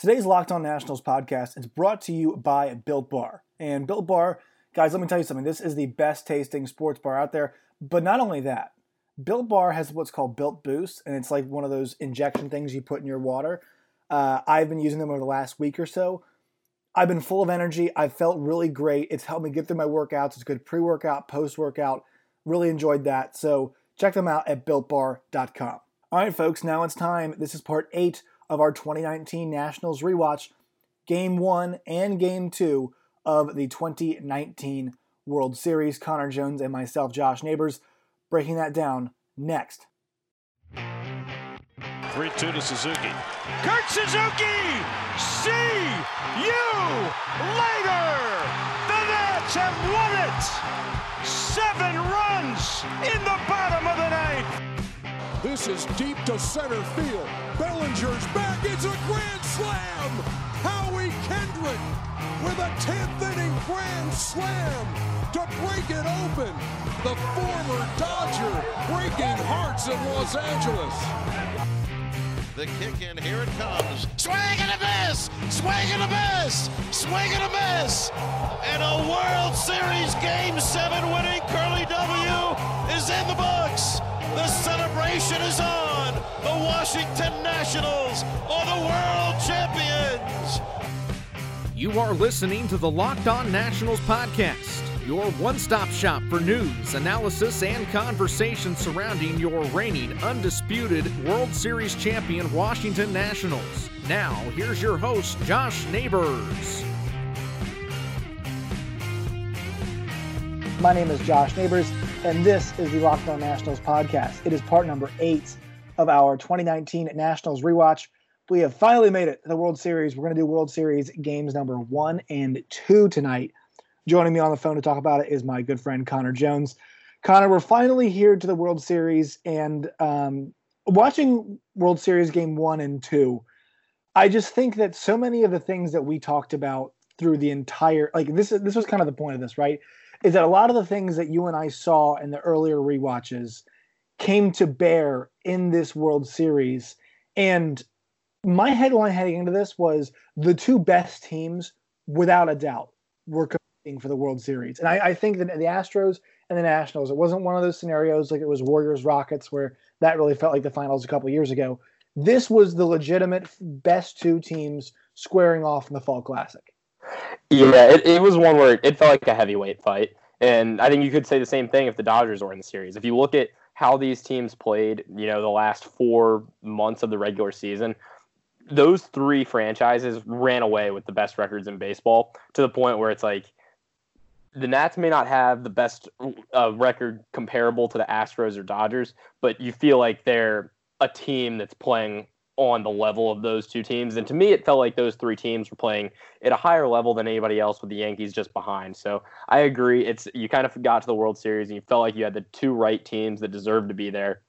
Today's Locked On Nationals podcast is brought to you by Built Bar. And Built Bar, guys, let me tell you something. This is the best tasting sports bar out there. But not only that, Built Bar has what's called Built Boost, and it's like one of those injection things you put in your water. Uh, I've been using them over the last week or so. I've been full of energy. I've felt really great. It's helped me get through my workouts. It's good pre workout, post workout. Really enjoyed that. So check them out at builtbar.com. All right, folks, now it's time. This is part eight of our 2019 Nationals rewatch, Game 1 and Game 2 of the 2019 World Series. Connor Jones and myself, Josh Neighbors, breaking that down next. 3 2 to Suzuki. Kurt Suzuki! See you later! The Nats have won it! Seven runs in the bottom of the ninth! This is deep to center field. Bellinger's back. It's a grand slam. Howie Kendrick with a 10th inning grand slam to break it open. The former Dodger breaking hearts in Los Angeles. The kick in, here it comes. Swing and a miss! Swing and a miss! Swing and a miss! And a World Series Game 7 winning Curly is in the books! The celebration is on! The Washington Nationals are the world champions! You are listening to the Locked On Nationals podcast, your one stop shop for news, analysis, and conversation surrounding your reigning, undisputed World Series champion Washington Nationals. Now, here's your host, Josh Neighbors. My name is Josh Neighbors, and this is the Locked On Nationals podcast. It is part number eight of our 2019 Nationals rewatch. We have finally made it to the World Series. We're going to do World Series games number one and two tonight. Joining me on the phone to talk about it is my good friend Connor Jones. Connor, we're finally here to the World Series, and um, watching World Series game one and two, I just think that so many of the things that we talked about through the entire like this is this was kind of the point of this, right? Is that a lot of the things that you and I saw in the earlier rewatches came to bear in this World Series. And my headline heading into this was the two best teams, without a doubt, were competing for the World Series. And I, I think that the Astros and the Nationals, it wasn't one of those scenarios like it was Warriors Rockets, where that really felt like the finals a couple years ago. This was the legitimate best two teams squaring off in the Fall Classic. Yeah, it, it was one where it felt like a heavyweight fight. And I think you could say the same thing if the Dodgers were in the series. If you look at how these teams played, you know, the last four months of the regular season, those three franchises ran away with the best records in baseball to the point where it's like the Nats may not have the best uh, record comparable to the Astros or Dodgers, but you feel like they're a team that's playing on the level of those two teams. And to me, it felt like those three teams were playing at a higher level than anybody else with the Yankees just behind. So I agree. It's you kind of got to the World Series and you felt like you had the two right teams that deserved to be there.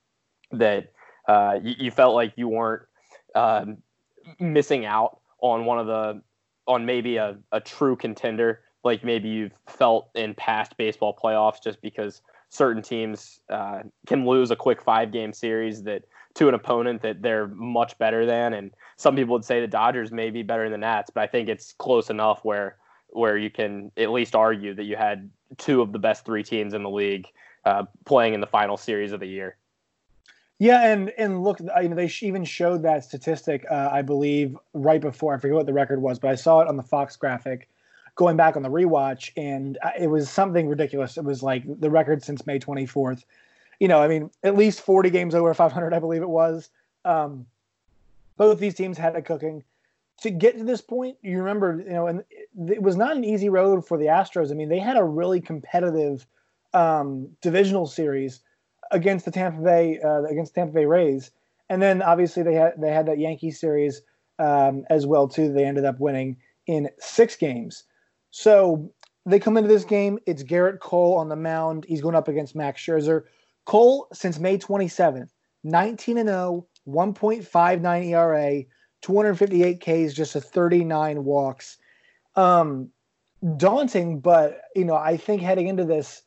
That uh, you, you, felt like you weren't um, missing out on one of the on maybe a, a true contender like maybe you've felt in past baseball playoffs just because certain teams uh, can lose a quick five game series that to an opponent that they're much better than. And some people would say the Dodgers may be better than the Nats, but I think it's close enough where where you can at least argue that you had two of the best three teams in the league uh, playing in the final series of the year. Yeah, and and look, you know, they even showed that statistic, uh, I believe, right before. I forget what the record was, but I saw it on the Fox graphic going back on the rewatch, and uh, it was something ridiculous. It was like the record since May 24th you know, I mean, at least 40 games over 500, I believe it was. Um, both these teams had it cooking. To get to this point, you remember, you know, and it was not an easy road for the Astros. I mean, they had a really competitive um, divisional series against the Tampa Bay uh, against Tampa Bay Rays, and then obviously they had they had that Yankee series um, as well too. They ended up winning in six games. So they come into this game. It's Gerrit Cole on the mound. He's going up against Max Scherzer Cole, since May 27th, 19 and 0, 1.59 ERA, 258 Ks, just a 39 walks. Um, daunting, but you know, I think heading into this,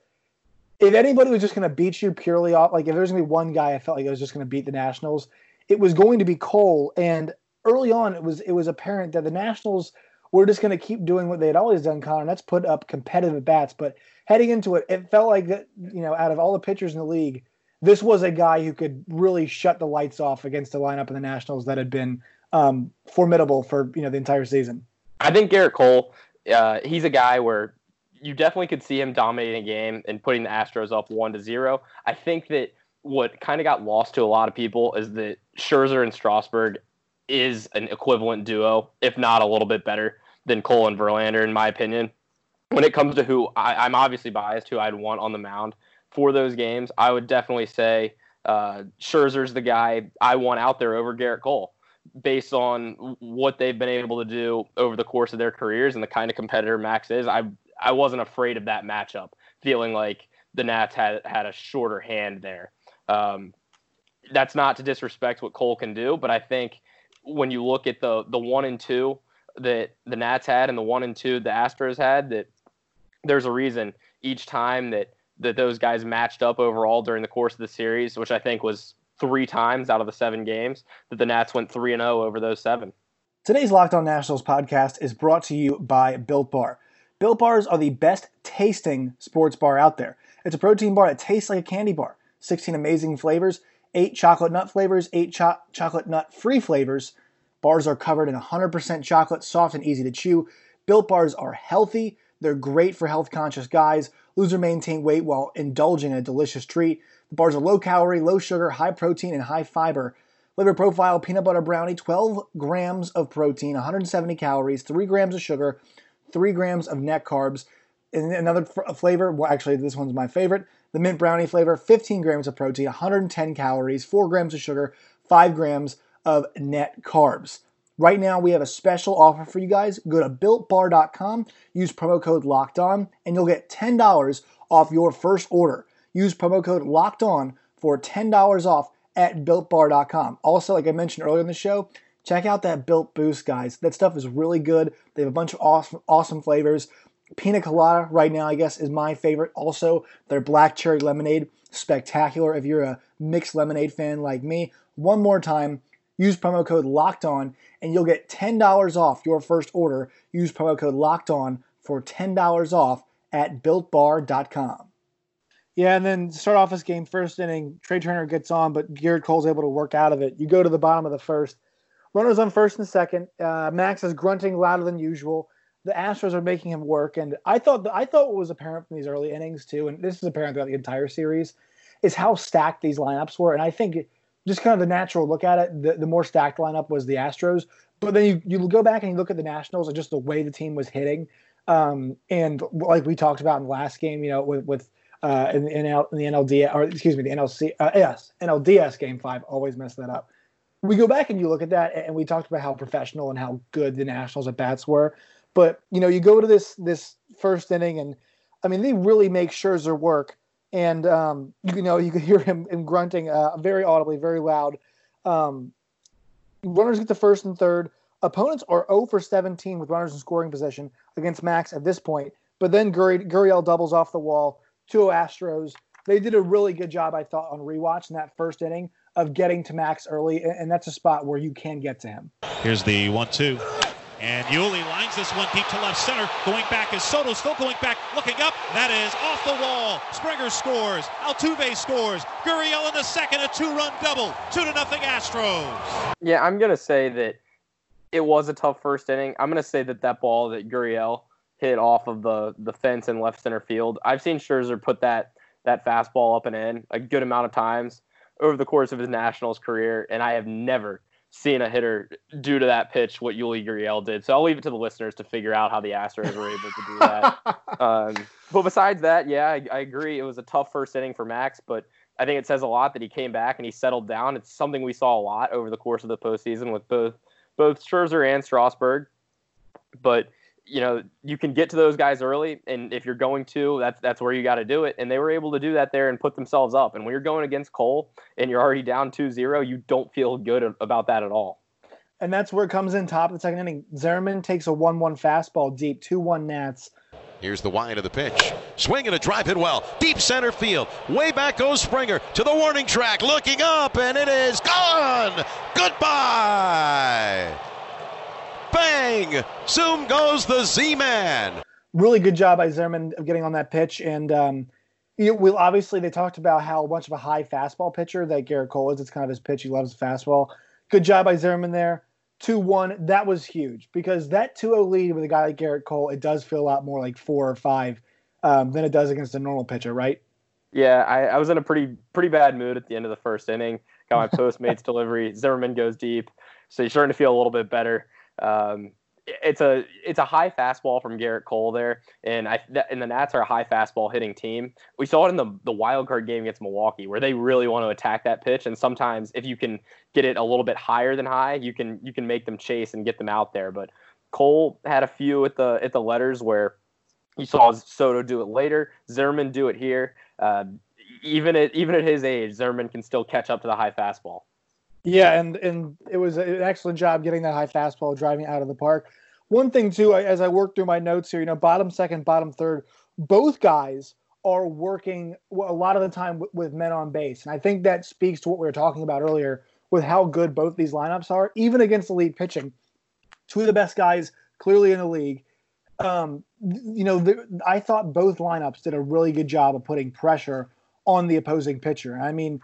if anybody was just going to beat you purely off, like if there's going to be one guy I felt like I was just going to beat the Nationals, it was going to be Cole. And early on it was it was apparent that the Nationals were just going to keep doing what they had always done, Connor. That's put up competitive bats. But heading into it, it felt like that you know out of all the pitchers in the league, this was a guy who could really shut the lights off against the lineup of the Nationals that had been um, formidable for you know the entire season. I think Gerrit Cole, uh, he's a guy where you definitely could see him dominating a game and putting the Astros up one to zero. I think that what kind of got lost to a lot of people is that Scherzer and Strasburg is an equivalent duo, if not a little bit better than Cole and Verlander, in my opinion. When it comes to who I, am obviously biased, who I'd want on the mound for those games, I would definitely say uh, Scherzer's the guy I want out there over Gerrit Cole, based on what they've been able to do over the course of their careers and the kind of competitor Max is. I I wasn't afraid of that matchup, feeling like the Nats had had a shorter hand there. Um, that's not to disrespect what Cole can do, but I think when you look at the the one and two that the Nats had and the one and two the Astros had, that there's a reason each time that that those guys matched up overall during the course of the series, which I think was three times out of the seven games that the Nats went three and zero oh over those seven. Today's Locked On Nationals podcast is brought to you by Built Bar. Built Bars are the best tasting sports bar out there. It's a protein bar that tastes like a candy bar. 16 amazing flavors, 8 chocolate nut flavors, 8 cho- chocolate nut free flavors. Bars are covered in 100% chocolate, soft and easy to chew. Built bars are healthy. They're great for health conscious guys. Lose or maintain weight while indulging in a delicious treat. The bars are low calorie, low sugar, high protein, and high fiber. Flavor profile peanut butter brownie, 12 grams of protein, 170 calories, 3 grams of sugar, 3 grams of net carbs. And another f- flavor, well, actually, this one's my favorite the mint brownie flavor, 15 grams of protein, 110 calories, 4 grams of sugar, 5 grams of net carbs. Right now, we have a special offer for you guys. Go to builtbar.com, use promo code locked on, and you'll get $10 off your first order. Use promo code locked on for $10 off at builtbar.com. Also, like I mentioned earlier in the show, check out that Built Boost, guys. That stuff is really good. They have a bunch of awesome, awesome flavors. Pina colada right now, I guess, is my favorite. Also, their black cherry lemonade, spectacular. If you're a mixed lemonade fan like me, one more time, use promo code Locked On, and you'll get ten dollars off your first order. Use promo code Locked On for ten dollars off at BuiltBar.com. Yeah, and then start off this game, first inning, Trea Turner gets on, but Gerrit Cole's able to work out of it. You go to the bottom of the first. Runners on first and second. Uh, Max is grunting louder than usual the Astros are making him work. And I thought I thought what was apparent from these early innings too, and this is apparent throughout the entire series, is how stacked these lineups were. And I think just kind of the natural look at it, the, the more stacked lineup was the Astros. But then you, you go back and you look at the Nationals and just the way the team was hitting. Um, and like we talked about in the last game, you know, with, with uh, in, in, the NLD or excuse me, the NLC, uh, yes, NLDS game five, always mess that up. We go back and you look at that, and we talked about how professional and how good the Nationals at bats were. But you know, you go to this this first inning, and I mean, they really make Scherzer work, and um, you know, you could hear him, him grunting uh, very audibly, very loud. Um, runners get the first and third. Opponents are 0 for 17 with runners in scoring position against Max at this point. But then Gurriel, Gurriel doubles off the wall. Two Astros. They did a really good job, I thought, on rewatch in that first inning of getting to Max early, and that's a spot where you can get to him. Here's the one-two. And Yuli lines this one deep to left center. Going back is Soto, still going back, looking up. That is off the wall. Springer scores. Altuve scores. Gurriel in the second, a two-run double. Two to nothing Astros. Yeah, I'm gonna say that it was a tough first inning. I'm gonna say that that ball that Gurriel hit off of the the fence in left center field. I've seen Scherzer put that that fastball up and in a good amount of times over the course of his Nationals career, and I have never seeing a hitter do to that pitch what Yuli Gurriel did. So I'll leave it to the listeners to figure out how the Astros were able to do that. um, but besides that, yeah, I, I, agree. It was a tough first inning for Max, but I think it says a lot that he came back and he settled down. It's something we saw a lot over the course of the postseason with both both Scherzer and Strasburg. But you know you can get to those guys early and if you're going to that's that's where you got to do it and they were able to do that there and put themselves up and when you're going against cole and you're already down 2-0 you don't feel good about that at all and that's where it comes in top of the second inning zimmerman takes a 1-1 fastball deep 2-1 nats Here's the wide of the pitch. Swing and a drive hit well. Deep center field. Way back goes Springer to the warning track. Looking up, and it is gone. Goodbye. Bang! Zoom goes the Z Man. Really good job by Zimmerman of getting on that pitch. And um, you will obviously they talked about how much of a high fastball pitcher that Gerrit Cole is. It's kind of his pitch. He loves the fastball. Good job by Zimmerman there. 2 1, that was huge because that 2 0 lead with a guy like Gerrit Cole, it does feel a lot more like four or five um, than it does against a normal pitcher, right? Yeah, I, I, was in a pretty pretty bad mood at the end of the first inning. Got my Postmates delivery. Zimmerman goes deep, so you're starting to feel a little bit better. Um, it's a it's a high fastball from Gerrit Cole there, and I and the Nats are a high fastball hitting team. We saw it in the the wild card game against Milwaukee, where they really want to attack that pitch, and sometimes if you can get it a little bit higher than high, you can you can make them chase and get them out there. But Cole had a few at the at the letters where you saw Soto do it later, Zimmerman do it here. Uh, even at even at his age, Zimmerman can still catch up to the high fastball. Yeah, and and it was an excellent job getting that high fastball driving out of the park. One thing too, as I work through my notes here, you know, bottom second, bottom third, both guys are working a lot of the time with, men on base, and I think that speaks to what we were talking about earlier with how good both these lineups are, even against lead pitching. Two of the best guys clearly in the league. Um, you know, the, I thought both lineups did a really good job of putting pressure on the opposing pitcher. I mean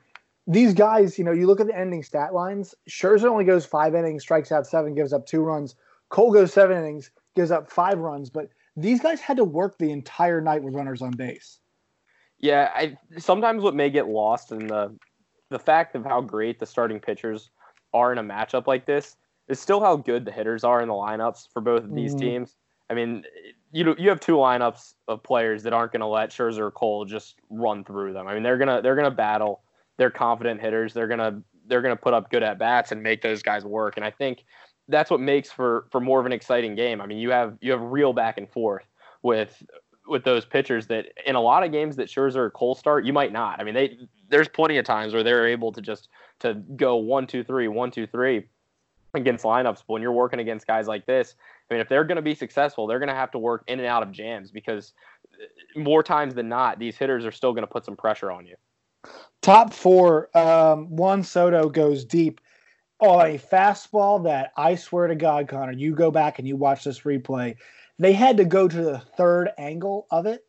these guys, you know, you look at the ending stat lines. Scherzer only goes five innings, strikes out seven, gives up two runs. Cole goes seven innings, gives up five runs. But these guys had to work the entire night with runners on base. Yeah, I sometimes what may get lost in the the fact of how great the starting pitchers are in a matchup like this is still how good the hitters are in the lineups for both of these mm. teams. I mean, you you have two lineups of players that aren't going to let Scherzer or Cole just run through them. I mean, they're gonna they're gonna battle they're confident hitters. They're gonna they're gonna put up good at bats and make those guys work. And I think that's what makes for for more of an exciting game. I mean, you have you have real back and forth with with those pitchers that in a lot of games that Scherzer or Cole start, you might not. I mean, they there's plenty of times where they're able to just to go one two three one two three against lineups. But when you're working against guys like this, I mean, if they're going to be successful, they're going to have to work in and out of jams because more times than not, these hitters are still going to put some pressure on you. Top four, um, Juan Soto goes deep on a fastball that I swear to God, Connor, you go back and you watch this replay. They had to go to the third angle of it,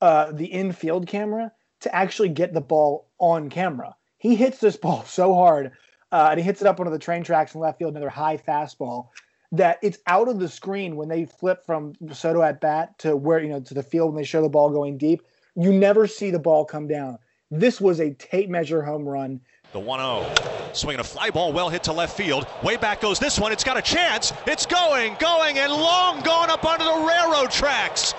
uh, the infield camera, to actually get the ball on camera. He hits this ball so hard, uh, and he hits it up onto the train tracks in left field, another high fastball, that it's out of the screen when they flip from Soto at bat to where, you know, to the field when they show the ball going deep. You never see the ball come down. This was a tape measure home run. The 1 0. Swinging a fly ball well hit to left field. Way back goes this one. It's got a chance. It's going, going, and long gone up onto the railroad tracks.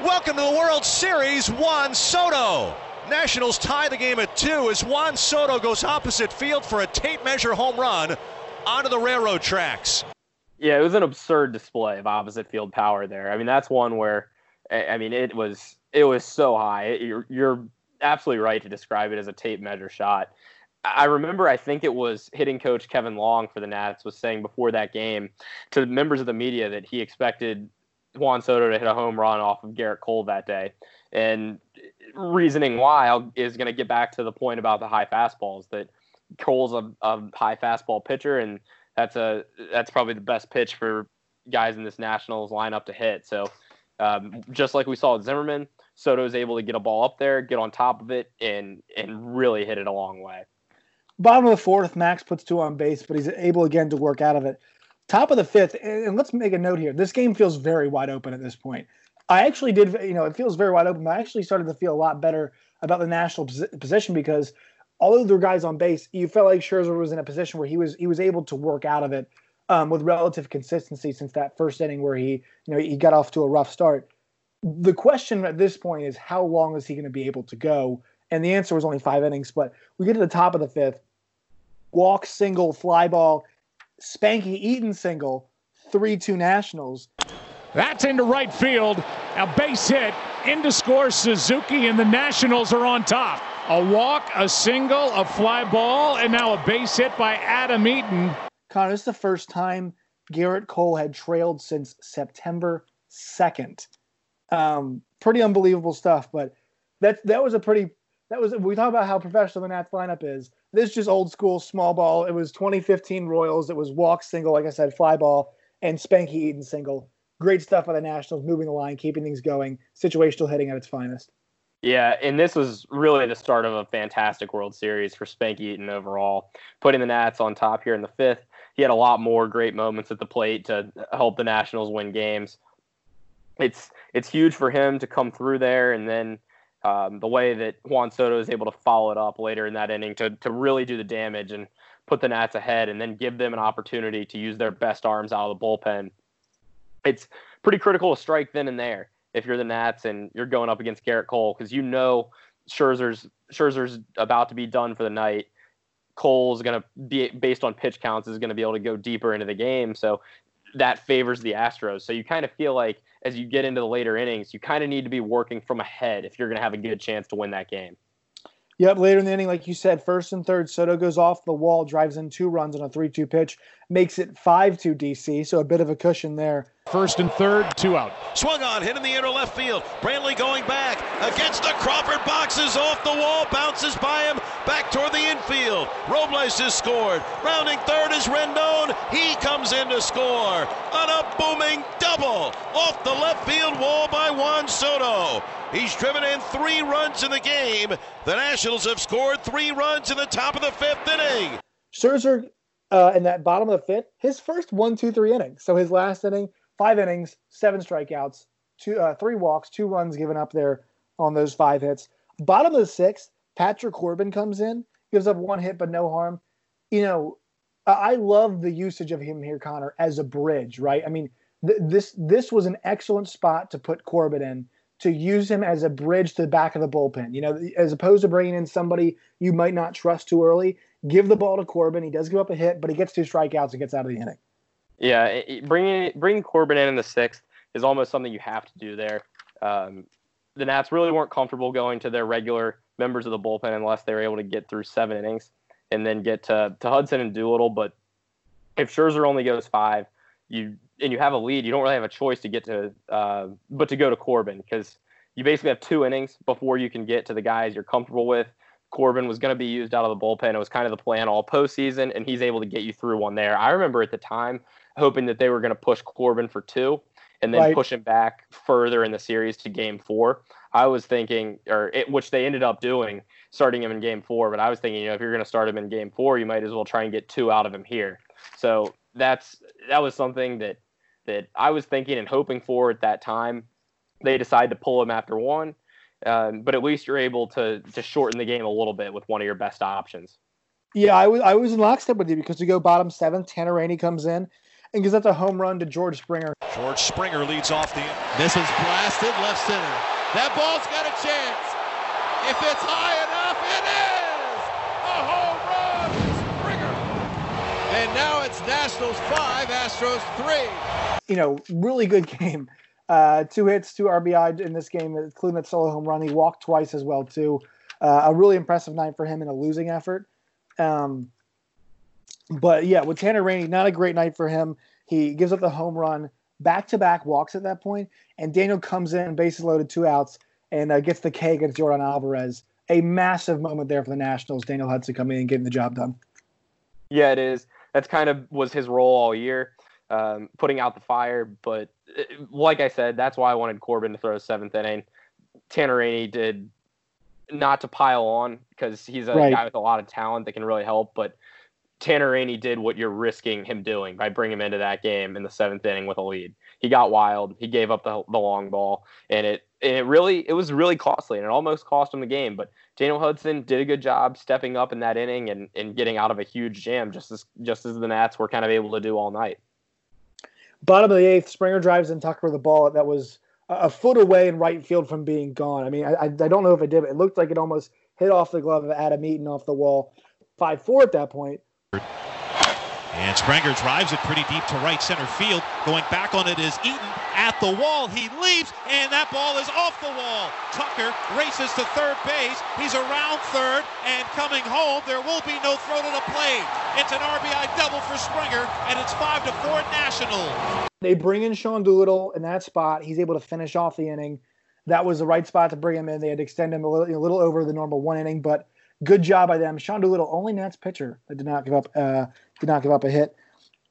Welcome to the World Series, Juan Soto. Nationals tie the game at two as Juan Soto goes opposite field for a tape measure home run onto the railroad tracks. Yeah, it was an absurd display of opposite field power there. I mean, that's one where, I mean, it was it was so high. You're, you're absolutely right to describe it as a tape measure shot. I remember, I think it was hitting coach Kevin Long for the Nats was saying before that game to members of the media that he expected Juan Soto to hit a home run off of Gerrit Cole that day. And reasoning why is going to get back to the point about the high fastballs that Cole's a, a high fastball pitcher, and that's a that's probably the best pitch for guys in this Nationals lineup to hit. So um, just like we saw with Zimmerman, Soto is able to get a ball up there, get on top of it, and and really hit it a long way. Bottom of the fourth, Max puts two on base, but he's able again to work out of it. Top of the fifth, and let's make a note here. This game feels very wide open at this point. I actually did, you know, it feels very wide open. But I actually started to feel a lot better about the national position because although there were guys on base, you felt like Scherzer was in a position where he was he was able to work out of it um, with relative consistency since that first inning where he you know he got off to a rough start the question at this point is how long is he going to be able to go? And the answer was only five innings. But we get to the top of the fifth, walk, single, fly ball, Spanky Eaton single, three two Nationals. That's into right field. A base hit into score Suzuki, and the Nationals are on top. A walk, a single, a fly ball, and now a base hit by Adam Eaton. Connor, this is the first time Gerrit Cole had trailed since September 2nd. Um, pretty unbelievable stuff. But that that was a pretty that was we talk about how professional the Nats lineup is. This is just old school small ball. It was 2015 Royals. It was walk single, like I said, fly ball and Spanky Eaton single. Great stuff by the Nationals, moving the line, keeping things going, situational hitting at its finest. Yeah, and this was really the start of a fantastic World Series for Spanky Eaton overall. Putting the Nats on top here in the fifth, he had a lot more great moments at the plate to help the Nationals win games. It's it's huge for him to come through there, and then um, the way that Juan Soto is able to follow it up later in that inning to to really do the damage and put the Nats ahead, and then give them an opportunity to use their best arms out of the bullpen. It's pretty critical to strike then and there if you're the Nats and you're going up against Gerrit Cole because you know Scherzer's Scherzer's about to be done for the night. Cole's going to be based on pitch counts is going to be able to go deeper into the game, so that favors the Astros. So you kind of feel like as you get into the later innings, you kind of need to be working from ahead if you're going to have a good chance to win that game. Yep, later in the inning, like you said, first and third, Soto goes off the wall, drives in two runs on a 3 2 pitch, makes it 5 2 DC, so a bit of a cushion there. First and third, two out. Swung on, hit in the inner left field. Brantley going back against the Crawford boxes off the wall, bounces by him back toward the infield. Robles has scored. Rounding third is Rendon. He comes in to score on a booming double off the left field wall by Juan Soto. He's driven in three runs in the game. The Nationals have scored three runs in the top of the fifth inning. Scherzer uh, in that bottom of the fifth, his first one, two, three inning. So his last inning, five innings, seven strikeouts, two, uh, three walks, two runs given up there on those five hits. Bottom of the sixth, Patrick Corbin comes in, gives up one hit but no harm. You know, I love the usage of him here, Connor, as a bridge, right? I mean, th- this this was an excellent spot to put Corbin in to use him as a bridge to the back of the bullpen. You know, as opposed to bringing in somebody you might not trust too early. Give the ball to Corbin. He does give up a hit, but he gets two strikeouts and gets out of the inning. Yeah, it, bringing bringing Corbin in in the sixth is almost something you have to do there. Um, the Nats really weren't comfortable going to their regular members of the bullpen unless they were able to get through seven innings and then get to, to Hudson and Doolittle. But if Scherzer only goes five, you and you have a lead, you don't really have a choice to get to, uh, but to go to Corbin because you basically have two innings before you can get to the guys you're comfortable with. Corbin was going to be used out of the bullpen. It was kind of the plan all postseason, and he's able to get you through one there. I remember at the time hoping that they were going to push Corbin for two and then right. push him back further in the series to game four. I was thinking, or it, which they ended up doing, starting him in game four. But I was thinking, you know, if you're going to start him in game four, you might as well try and get two out of him here. So that's that was something that that I was thinking and hoping for at that time. They decided to pull him after one, um, but at least you're able to to shorten the game a little bit with one of your best options. Yeah, I was I was in lockstep with you because you go bottom seven. Tanner Rainey comes in and gives up a home run to George Springer. George Springer leads off the. This is blasted left center. That ball's got a chance. If it's high enough, it is a home run, Springer. And now it's Nationals five, Astros three. You know, really good game. Uh, two hits, two RBI in this game, including that solo home run. He walked twice as well too. Uh, a really impressive night for him in a losing effort. Um, but yeah, with Tanner Rainey, not a great night for him. He gives up the home run, back to back walks at that point, and Daniel comes in, bases loaded, two outs, and uh, gets the K against Yordan Alvarez. A massive moment there for the Nationals. Daniel Hudson coming in and getting the job done. Yeah, it is. That's kind of was his role all year, um, putting out the fire. But Uh, like I said, that's why I wanted Corbin to throw a seventh inning. Tanner Rainey did not to pile on because he's a right. guy with a lot of talent that can really help, but Tanner Rainey did what you're risking him doing by bringing him into that game in the seventh inning with a lead. He got wild. He gave up the, the long ball, and it and it really it was really costly, and it almost cost him the game. But Daniel Hudson did a good job stepping up in that inning and, and getting out of a huge jam, just as just as the Nats were kind of able to do all night. Bottom of the eighth, Springer drives in Tucker a ball that was a foot away in right field from being gone. I mean, I, I don't know if it did, but it looked like it almost hit off the glove of Adam Eaton off the wall. 5 4 at that point. And Springer drives it pretty deep to right center field. Going back on it is Eaton at the wall. He leaps, and that ball is off the wall. Tucker races to third base. He's around third and coming home. There will be no throw to the plate. It's an RBI double for Springer, and it's five to four Nationals. They bring in Sean Doolittle in that spot. He's able to finish off the inning. That was the right spot to bring him in. They had to extend him a little, a little over the normal one inning, but good job by them. Sean Doolittle, only Nats pitcher that did not give up, uh, did not give up a hit.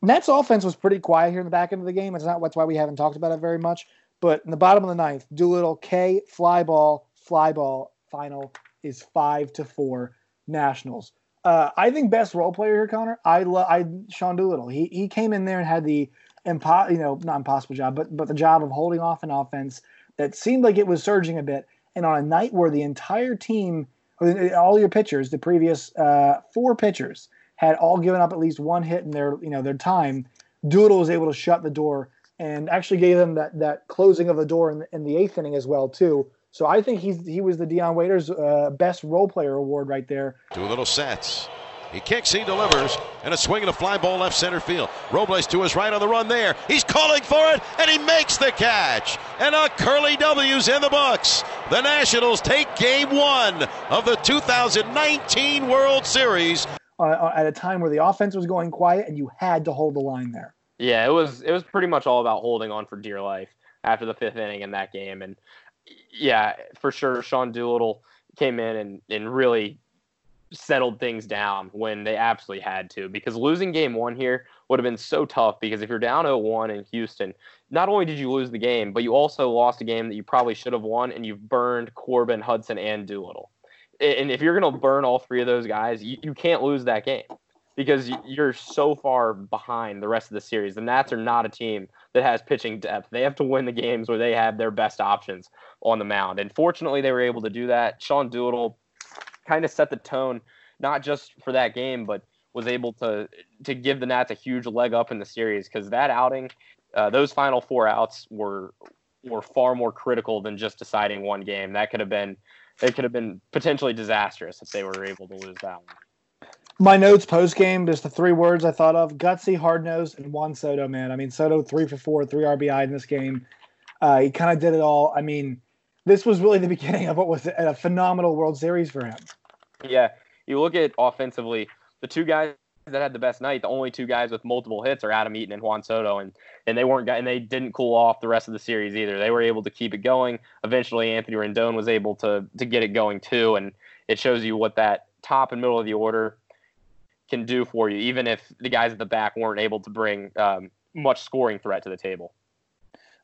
Nats offense was pretty quiet here in the back end of the game. It's not that's why we haven't talked about it very much. But in the bottom of the ninth, Doolittle K fly ball, fly ball. Final is five to four Nationals. Uh, I think best role player here, Connor. I love I Sean Doolittle. He he came in there and had the impo- you know not impossible job, but but the job of holding off an offense that seemed like it was surging a bit. And on a night where the entire team, all your pitchers, the previous uh, four pitchers, had all given up at least one hit in their you know their time, Doolittle was able to shut the door and actually gave them that that closing of the door in in the eighth inning as well too. So I think he's he was the Dion Waiters uh, best role player award right there. Doolittle sets. He kicks, he delivers, and a swing and a fly ball left center field. Robles to his right on the run there. He's calling for it, and he makes the catch. And a curly W's in the books. The Nationals take game one of the 2019 World Series. Uh, at a time where the offense was going quiet, and you had to hold the line there. Yeah, it was it was pretty much all about holding on for dear life after the fifth inning in that game, and yeah, for sure, Sean Doolittle came in and, and really settled things down when they absolutely had to because losing game one here would have been so tough because if you're down 0-1 in Houston, not only did you lose the game, but you also lost a game that you probably should have won and you've burned Corbin, Hudson, and Doolittle. And if you're going to burn all three of those guys, you, you can't lose that game because you're so far behind the rest of the series. The Nats are not a team that has pitching depth. They have to win the games where they have their best options on the mound. And fortunately, they were able to do that. Sean Doolittle kind of set the tone, not just for that game, but was able to to give the Nats a huge leg up in the series because that outing, uh, those final four outs were were far more critical than just deciding one game. That could have been it could have been potentially disastrous if they were able to lose that one. My notes post game, just the three words I thought of: gutsy, hard nosed, and Juan Soto. Man, I mean Soto three for four, three RBI in this game. Uh, he kind of did it all. I mean, this was really the beginning of what was a phenomenal World Series for him. Yeah, you look at offensively, the two guys that had the best night, the only two guys with multiple hits are Adam Eaton and Juan Soto, and and they weren't and they didn't cool off the rest of the series either. They were able to keep it going. Eventually, Anthony Rendon was able to to get it going too, and it shows you what that top and middle of the order can do for you, even if the guys at the back weren't able to bring um, much scoring threat to the table.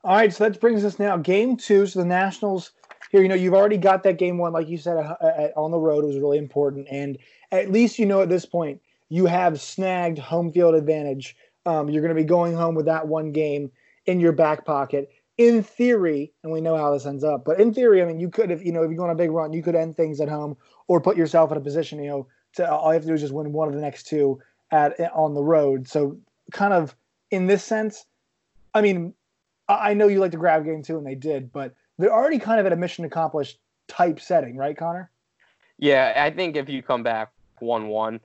All right, so that brings us now game two. So the Nationals here, you know, you've already got that game one, like you said, uh, uh, on the road. Was really important, and at least you know at this point you have snagged home field advantage. Um, you're going to be going home with that one game in your back pocket. In theory, and we know how this ends up, but in theory, I mean, you could, if you know, if you go on a big run, you could end things at home or put yourself in a position, you know, to all you have to do is just win one of the next two at on the road. So, kind of in this sense, I mean, I know you like to grab game two, and they did, but they're already kind of at a mission accomplished type setting, right, Connor? Yeah, I think if you come back one-one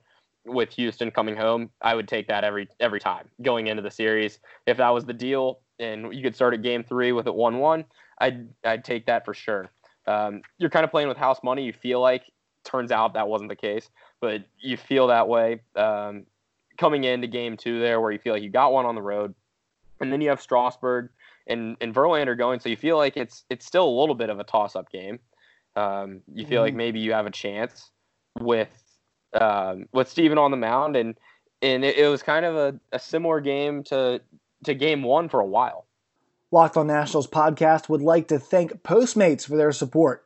with Houston coming home, I would take that every every time going into the series. If that was the deal, and you could start at game three with it one-one, I'd I'd take that for sure. Um, you're kind of playing with house money. You feel like turns out that wasn't the case, but you feel that way um, coming into game two there, where you feel like you got one on the road, and then you have Strasburg and and Verlander going, so you feel like it's it's still a little bit of a toss up game. Um, you feel mm-hmm. like maybe you have a chance with um, with Steven on the mound, and and it, it was kind of a, a similar game to to game one for a while. Locked on Nationals podcast would like to thank Postmates for their support.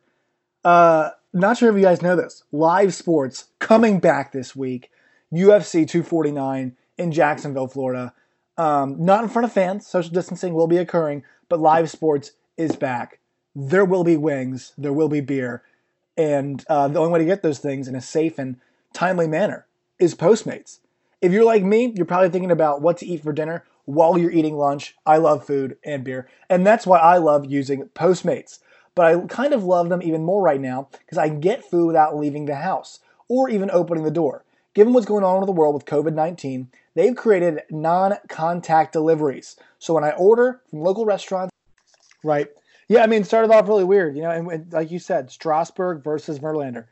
Uh, not sure if you guys know this. Live sports coming back this week. UFC 249 in Jacksonville, Florida. Um, not in front of fans. Social distancing will be occurring, but live sports is back. There will be wings. There will be beer. And uh, the only way to get those things in a safe and timely manner is Postmates. If you're like me, you're probably thinking about what to eat for dinner while you're eating lunch. I love food and beer, and that's why I love using Postmates. But I kind of love them even more right now because I can get food without leaving the house or even opening the door. Given what's going on in the world with COVID 19, they've created non contact deliveries. So when I order from local restaurants, right? Yeah, I mean, started off really weird, you know, and, and like you said, Strasburg versus Verlander.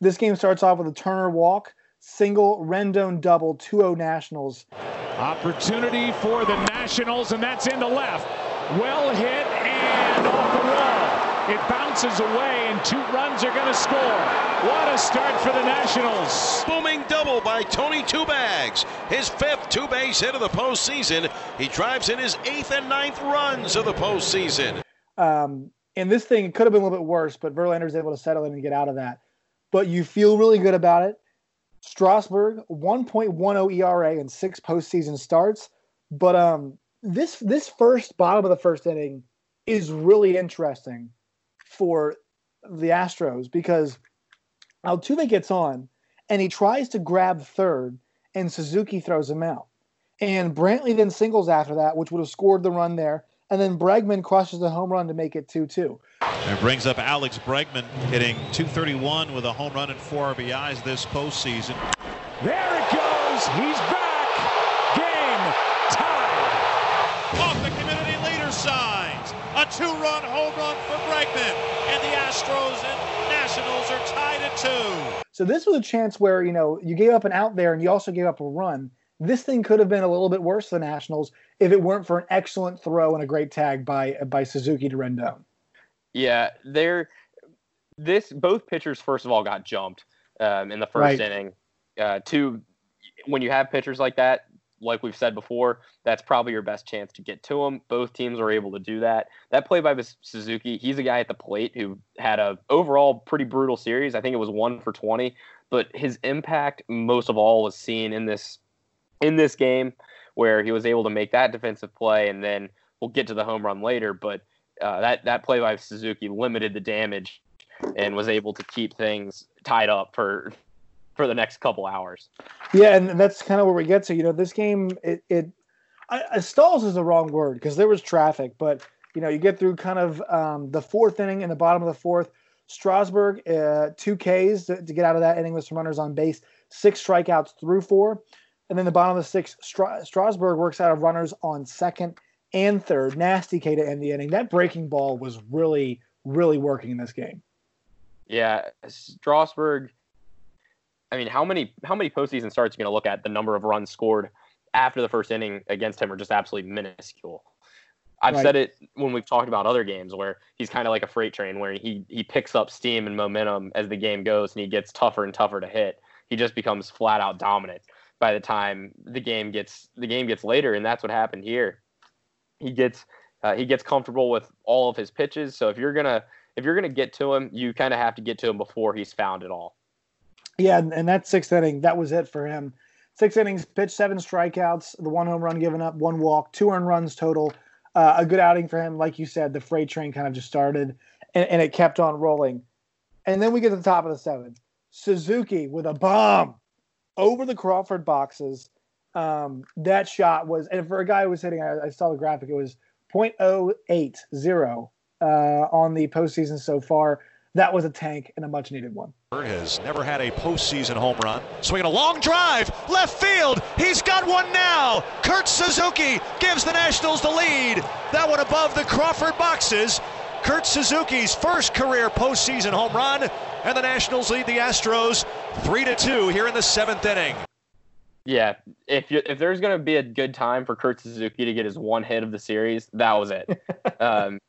This game starts off with a Turner walk, single, Rendon double, 2 0 Nationals. Opportunity for the Nationals, and that's into left. Well hit and off the wall. It bounces away, and two runs are going to score. What a start for the Nationals. Booming double by Tony Two Bags. His fifth two base hit of the postseason. He drives in his eighth and ninth runs of the postseason. Um, and this thing could have been a little bit worse, but Verlander's able to settle in and get out of that. But you feel really good about it. Strasburg, 1.10 ERA in six postseason starts. But um, this this first bottom of the first inning is really interesting for the Astros because Altuve gets on and he tries to grab third, and Suzuki throws him out. And Brantley then singles after that, which would have scored the run there. And then Bregman crushes the home run to make it 2 2. And brings up Alex Bregman hitting 231 with a home run and four RBIs this postseason. There it goes. He's back. Two. So this was a chance where, you know, you gave up an out there and you also gave up a run. This thing could have been a little bit worse for the Nationals if it weren't for an excellent throw and a great tag by by Suzuki to Rendon. Yeah, they're this both pitchers first of all got jumped um, in the first Right. inning. Uh, two, when you have pitchers like that, like we've said before, that's probably your best chance to get to them. Both teams were able to do that. That play by Suzuki, he's a guy at the plate who had a overall pretty brutal series. I think it was one for twenty, but his impact most of all was seen in this in this game where he was able to make that defensive play, and then we'll get to the home run later, but uh, that that play by Suzuki limited the damage and was able to keep things tied up for for the next couple hours. Yeah, and that's kind of where we get to. You know, this game it it I, stalls is the wrong word because there was traffic, but you know, you get through kind of um, the fourth inning and the bottom of the fourth. Strasburg, uh, two Ks to, to get out of that inning with some runners on base, six strikeouts through four, and then the bottom of the sixth, Stra- Strasburg works out of runners on second and third. Nasty K to end the inning. That breaking ball was really, really working in this game. Yeah, Strasburg. I mean, how many how many postseason starts are you going to look at? The number of runs scored after the first inning against him are just absolutely minuscule. I've Right. said it when we've talked about other games where he's kind of like a freight train where he he picks up steam and momentum as the game goes and he gets tougher and tougher to hit. He just becomes flat out dominant by the time the game gets the game gets later and that's what happened here. He gets uh, he gets comfortable with all of his pitches. So if you're gonna if you're gonna get to him, you kind of have to get to him before he's found it all. Yeah, and, and that sixth inning, that was it for him. Six innings, pitched seven strikeouts, the one home run given up, one walk, two earned runs total. Uh, a good outing for him. Like you said, the freight train kind of just started and, and it kept on rolling. And then we get to the top of the seventh. Suzuki with a bomb over the Crawford boxes. Um, that shot was, and for a guy who was hitting, I, I saw the graphic, it was 0.080 uh, on the postseason so far. That was a tank and a much needed one. has never had a postseason home run. Swinging a long drive, left field. He's got one now. Kurt Suzuki gives the Nationals the lead. That one above the Crawford boxes. Kurt Suzuki's first career postseason home run, and the Nationals lead the Astros three to two here in the seventh inning. Yeah, if you, if there's going to be a good time for Kurt Suzuki to get his one hit of the series, that was it. um,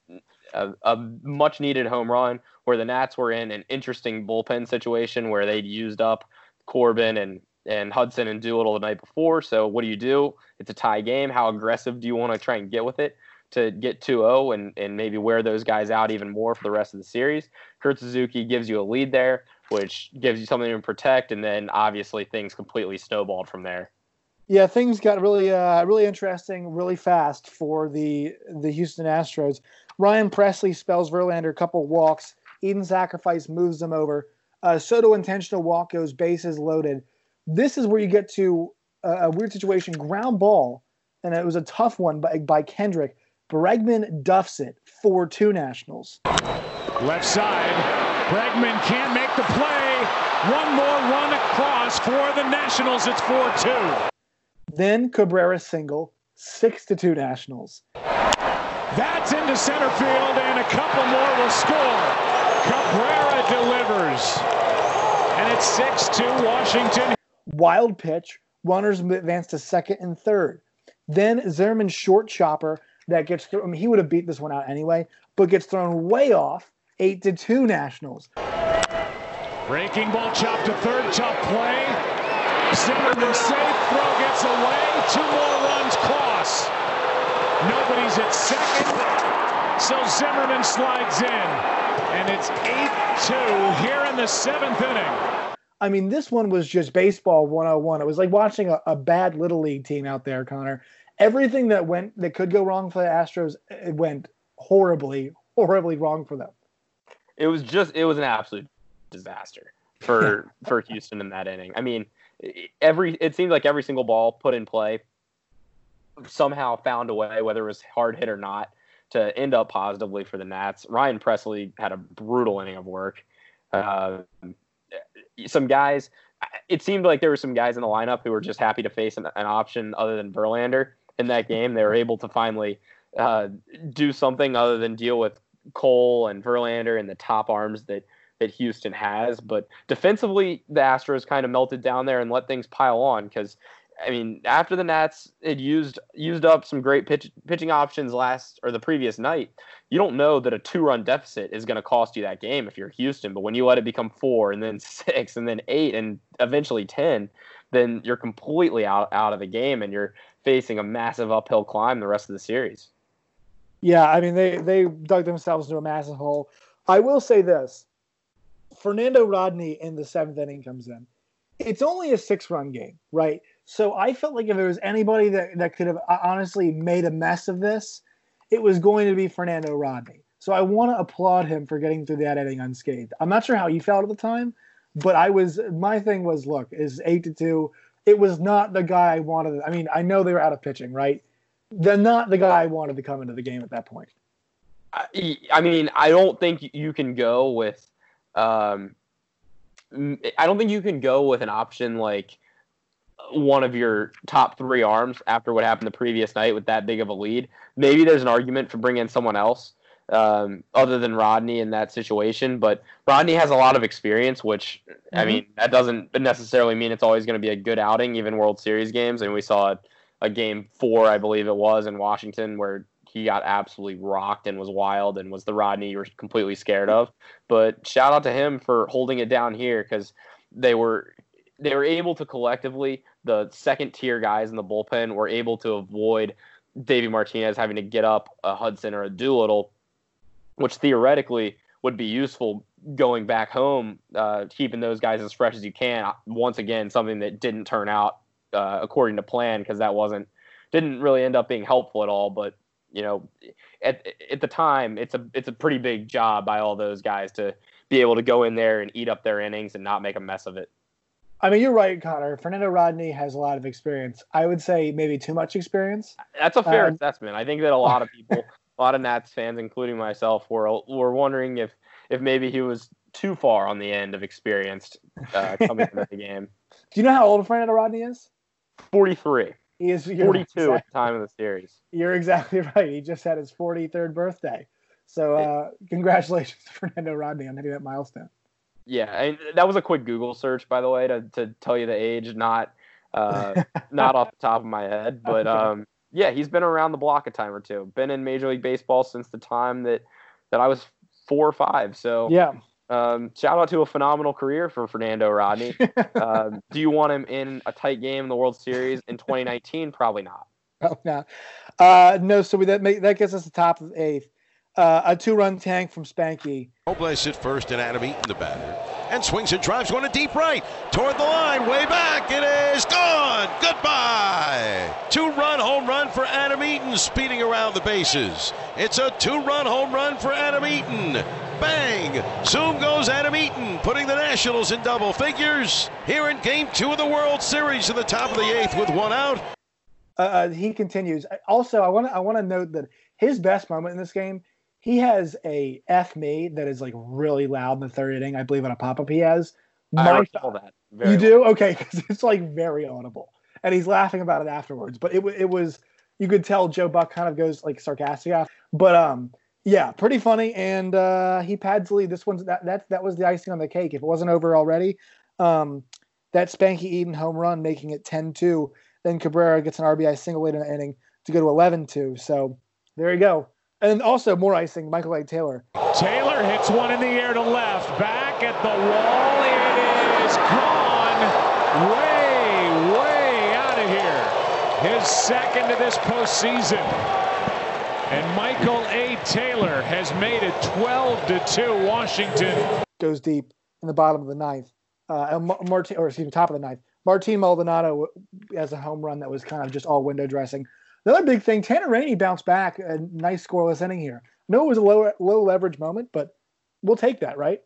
a, a much needed home run where the Nats were in an interesting bullpen situation where they'd used up Corbin and and Hudson and Doolittle the night before. So what do you do? It's a tie game. How aggressive do you want to try and get with it to get 2-0 and and maybe wear those guys out even more for the rest of the series? Kurt Suzuki gives you a lead there, which gives you something to protect, and then obviously things completely snowballed from there. Yeah, things got really, uh, really interesting, really fast for the the Houston Astros. Ryan Pressly spells Verlander a couple walks. Eaton Sacrifice moves them over. Uh, Soto intentional walk goes bases loaded. This is where you get to a, a weird situation. Ground ball, and it was a tough one by, by Kendrick. Bregman duffs it for two Nationals. Left side. Bregman can't make the play. One more run across for the Nationals. It's 4 2. Then Cabrera single, six to two Nationals. That's into center field, and a couple more will score. Cabrera delivers. And it's 6 2 Washington. wild pitch, runners advance to second and third. Then Zimmerman's short chopper that gets through. I mean, he would have beat this one out anyway, but gets thrown way off, eight to two Nationals. Breaking ball chopped to third, tough play. Zimmerman safe, throw gets away. Two more runs cross. Nobody's at second, so Zimmerman slides in, and it's 8-2 here in the seventh inning. I mean, this one was just baseball 101. It was like watching a, a bad little league team out there, Connor. Everything that went that could go wrong for the Astros, it went horribly, horribly wrong for them. It was just it was an absolute disaster for for Houston in that inning. I mean, every it seemed like every single ball put in play somehow found a way, whether it was hard hit or not, to end up positively for the Nats. Ryan Pressly had a brutal inning of work. Uh, some guys, it seemed like there were some guys in the lineup who were just happy to face an, an option other than Verlander in that game. They were able to finally uh, do something other than deal with Cole and Verlander and the top arms that that Houston has. But defensively, the Astros kind of melted down there and let things pile on because I mean, after the Nats had used used up some great pitch, pitching options last or the previous night, you don't know that a two run deficit is going to cost you that game if you're Houston. But when you let it become four and then six and then eight and eventually ten, then you're completely out out of the game and you're facing a massive uphill climb the rest of the series. Yeah, I mean they they dug themselves into a massive hole. I will say this: Fernando Rodney in the seventh inning comes in. It's only a six run game, right? So I felt like if there was anybody that, that could have uh, honestly made a mess of this, it was going to be Fernando Rodney. So I want to applaud him for getting through that inning unscathed. I'm not sure how he felt at the time, but I was my thing was look is eight to two. It was not the guy I wanted. I mean, I know they were out of pitching, right? They're not the guy I wanted to come into the game at that point. I, I mean, I don't think you can go with. Um, I don't think you can go with an option like one of your top three arms after what happened the previous night with that big of a lead. Maybe there's an argument for bringing in someone else um, other than Rodney in that situation, but Rodney has a lot of experience, which mm-hmm. I mean that doesn't necessarily mean it's always going to be a good outing, even World Series games. And we saw a, a game four, I believe it was, in Washington where he got absolutely rocked and was wild and was the Rodney you were completely scared of. But shout out to him for holding it down here because they were they were able to collectively the second tier guys in the bullpen were able to avoid Davey Martinez having to get up a Hudson or a Doolittle, which theoretically would be useful going back home, uh, keeping those guys as fresh as you can. Once again, something that didn't turn out uh, according to plan because that wasn't didn't really end up being helpful at all. But you know, at at the time, it's a it's a pretty big job by all those guys to be able to go in there and eat up their innings and not make a mess of it. I mean, you're right, Connor. Fernando Rodney has a lot of experience. I would say maybe too much experience. That's a fair um, assessment. I think that a lot of people, a lot of Nats fans, including myself, were were wondering if if maybe he was too far on the end of experienced uh, coming into the game. Do you know how old Fernando Rodney is? Forty three. He is 42 exactly, at the time of the series. You're exactly right. He just had his 43rd birthday. So uh, congratulations to Fernando Rodney on hitting that milestone. Yeah, and that was a quick Google search, by the way, to, to tell you the age, not uh, not off the top of my head, but um, yeah, he's been around the block a time or two. Been in Major League Baseball since the time that that I was four or five. So yeah, um, shout out to a phenomenal career for Fernando Rodney. um, do you want him in a tight game in the World Series in 2019? Probably not. Oh, no. Uh, no, so we, that make, that gets us the top of eighth. Uh, a two-run tank from Spanky. Robles at first, and Adam Eaton the batter, and swings and drives one to deep right toward the line, way back. It is gone. Goodbye. Two-run home run for Adam Eaton, speeding around the bases. It's a two-run home run for Adam Eaton. Bang! Zoom goes Adam Eaton, putting the Nationals in double figures here in Game Two of the World Series in the top of the eighth with one out. Uh, uh he continues. Also, I want to I want to note that his best moment in this game he has a F me that is like really loud in the third inning. I believe on a pop up he has. My, I recall that. Very you do okay because it's like very audible, and he's laughing about it afterwards. But it it was you could tell Joe Buck kind of goes like sarcastic off. But um yeah, pretty funny, and uh, he pads the lead. This one's that that that was the icing on the cake. If it wasn't over already, um, that Spanky Eaton home run, making it 10 2. Then Cabrera gets an RBI single late in the inning to go to 11 2. So there you go. And also more icing, Michael A. Taylor. Taylor hits one in the air to left. Back at the wall. It is gone. Way, way out of here. His second to this postseason. And Michael A. Taylor has made it 12 to 2. Washington goes deep in the bottom of the ninth. Uh, Martin, or excuse me, top of the ninth. Martin Maldonado has a home run that was kind of just all window dressing. Another big thing, Tanner Rainey bounced back a nice scoreless inning here. No, it was a low low leverage moment, but we'll take that, right?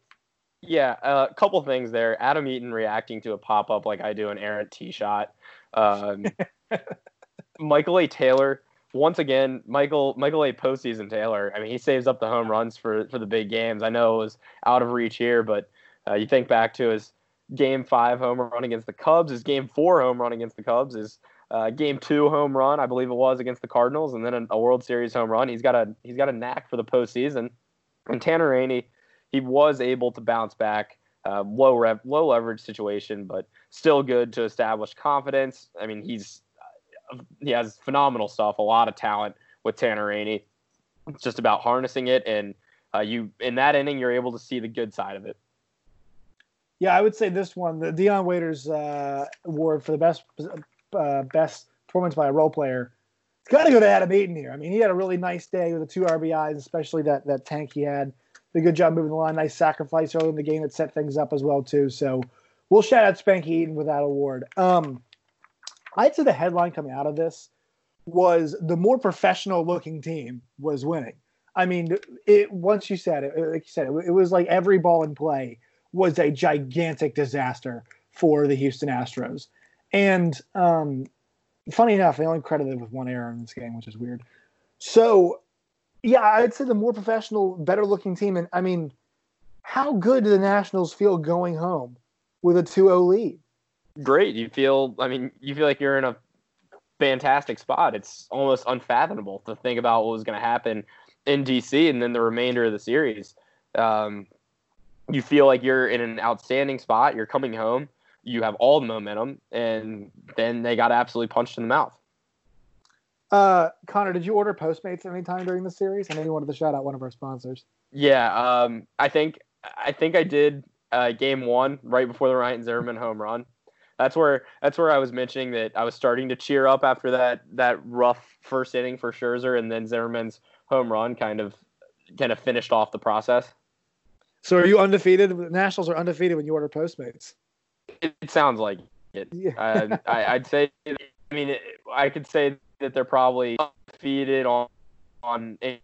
Yeah, a uh, couple things there. Adam Eaton reacting to a pop up like I do an errant tee shot. Um, Michael A. Taylor, once again, Michael Michael A. postseason Taylor. I mean, he saves up the home runs for for the big games. I know it was out of reach here, but uh, you think back to his game five home run against the Cubs, his game four home run against the Cubs, his uh, game two home run, I believe it was against the Cardinals, and then a, World Series home run. He's got a he's got a knack for the postseason. And Tanner Rainey, he was able to bounce back, uh, low rev, low leverage situation, but still good to establish confidence. I mean, he's he has phenomenal stuff, a lot of talent with Tanner Rainey. It's just about harnessing it, and uh, you in that inning, you're able to see the good side of it. Yeah, I would say this one, the Dion Waiters uh, award for the best uh, best performance by a role player. It's got to go to Adam Eaton here. I mean, he had a really nice day with the two RBIs, especially that that tank he had. A good job moving the line. Nice sacrifice early in the game that set things up as well too. So we'll shout out Spanky Eaton with that award. Um, I'd say the headline coming out of this was the more professional looking team was winning. I mean, it once you said it, like you said, it, it was like every ball in play was a gigantic disaster for the Houston Astros. And um, funny enough, they only credited with one error in this game, which is weird. So, yeah, I'd say the more professional, better looking team. And I mean, how good do the Nationals feel going home with a 2 0 lead? Great. You feel, I mean, you feel like you're in a fantastic spot. It's almost unfathomable to think about what was going to happen in DC and then the remainder of the series. Um, you feel like you're in an outstanding spot. You're coming home you have all the momentum, and then they got absolutely punched in the mouth. Uh, Connor, did you order Postmates anytime during the series? I know you wanted to shout out one of our sponsors. Yeah, um, I think I think I did uh, game one right before the Ryan Zimmerman home run. That's where that's where I was mentioning that I was starting to cheer up after that that rough first inning for Scherzer, and then Zimmerman's home run kind of kind of finished off the process. So, are you undefeated? The Nationals are undefeated when you order Postmates. It, it sounds like it. Yeah. uh, I, would say. I mean, I could say that they're probably defeated on on in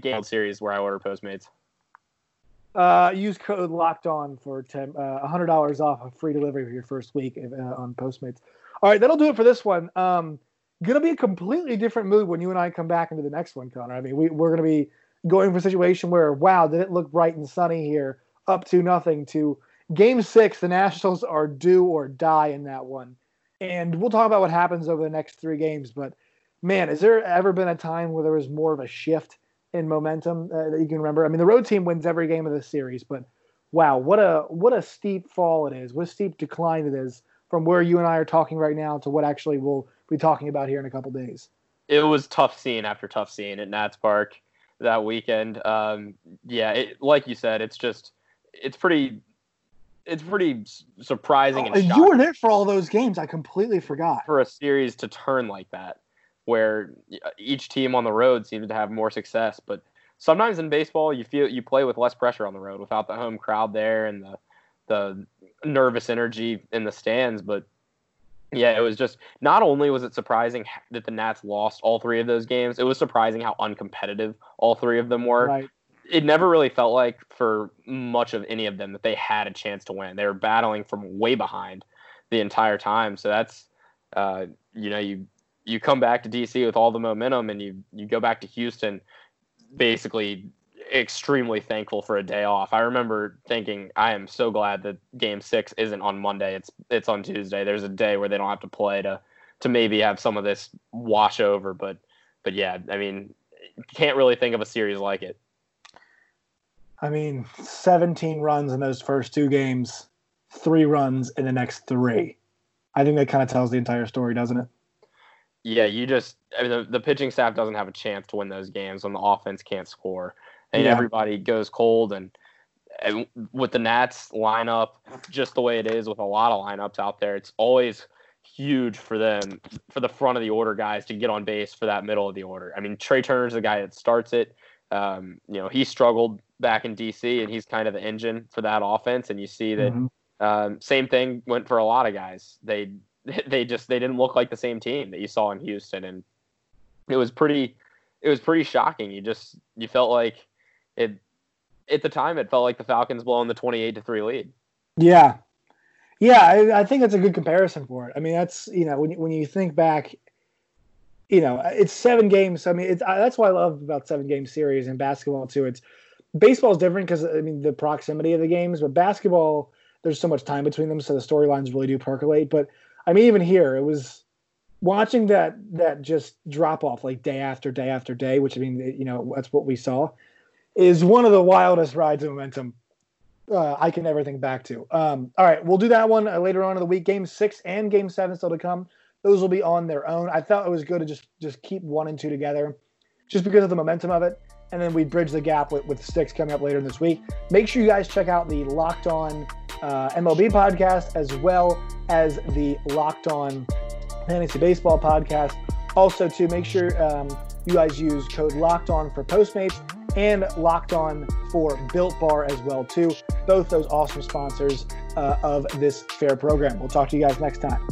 game series where I order Postmates. Uh, use code locked on for ten, uh, hundred dollars off a free delivery for your first week uh, on Postmates. All right, that'll do it for this one. Um, gonna be a completely different mood when you and I come back into the next one, Connor. I mean, we, we're gonna be going for a situation where, wow, did it look bright and sunny here, up to nothing, to Game six, the Nationals are do or die in that one. And we'll talk about what happens over the next three games. But man, has there ever been a time where there was more of a shift in momentum uh, that you can remember? I mean, the road team wins every game of the series, but wow, what a what a steep fall it is, what a steep decline it is from where you and I are talking right now to what actually we'll be talking about here in a couple days. It was tough scene after tough scene at Nats Park that weekend. Um, yeah, it, like you said, it's just it's pretty it's pretty surprising. Oh, and you were there for all those games. I completely forgot. For a series to turn like that, where uh, each team on the road seems to have more success, but sometimes in baseball you feel you play with less pressure on the road without the home crowd there and the the nervous energy in the stands. But yeah, it was just not only was it surprising that the Nats lost all three of those games, it was surprising how uncompetitive all three of them were. Right it never really felt like for much of any of them that they had a chance to win. They were battling from way behind the entire time. So that's uh, you know you you come back to DC with all the momentum and you you go back to Houston basically extremely thankful for a day off. I remember thinking I am so glad that game 6 isn't on Monday. It's it's on Tuesday. There's a day where they don't have to play to to maybe have some of this wash over but but yeah, I mean can't really think of a series like it. I mean, 17 runs in those first two games. three runs in the next three. I think that kind of tells the entire story, doesn't it? Yeah, you just I mean the, the pitching staff doesn't have a chance to win those games when the offense can't score and yeah. everybody goes cold and, and with the Nats lineup just the way it is with a lot of lineups out there, it's always huge for them for the front of the order guys to get on base for that middle of the order. I mean, Trea Turner's the guy that starts it. Um, you know, he struggled back in DC, and he's kind of the engine for that offense. And you see that mm-hmm. um, same thing went for a lot of guys. They they just they didn't look like the same team that you saw in Houston, and it was pretty it was pretty shocking. You just you felt like it at the time it felt like the Falcons blowing the twenty eight to three lead. Yeah, yeah, I, I, think that's a good comparison for it. I mean, that's you know when when you think back, you know, it's seven games. I mean, it's that's what I love about seven game series in basketball too. It's baseball is different because I mean the proximity of the games, but basketball there's so much time between them, so the storylines really do percolate. But I mean, even here, it was watching that that just drop off like day after day after day, which I mean, you know, that's what we saw, is one of the wildest rides of momentum uh, I can never think back to. Um, all right, we'll do that one uh, later on in the week. Game six and game seven still to come. Those will be on their own. I thought it was good to just just keep one and two together, just because of the momentum of it. And then we bridge the gap with, with six coming up later in this week. Make sure you guys check out the Locked On uh, MLB podcast as well as the Locked On Fantasy Baseball podcast. Also, to make sure um, you guys use code Locked On for Postmates and Locked On for Built Bar as well too. Both those awesome sponsors uh, of this fair program. We'll talk to you guys next time.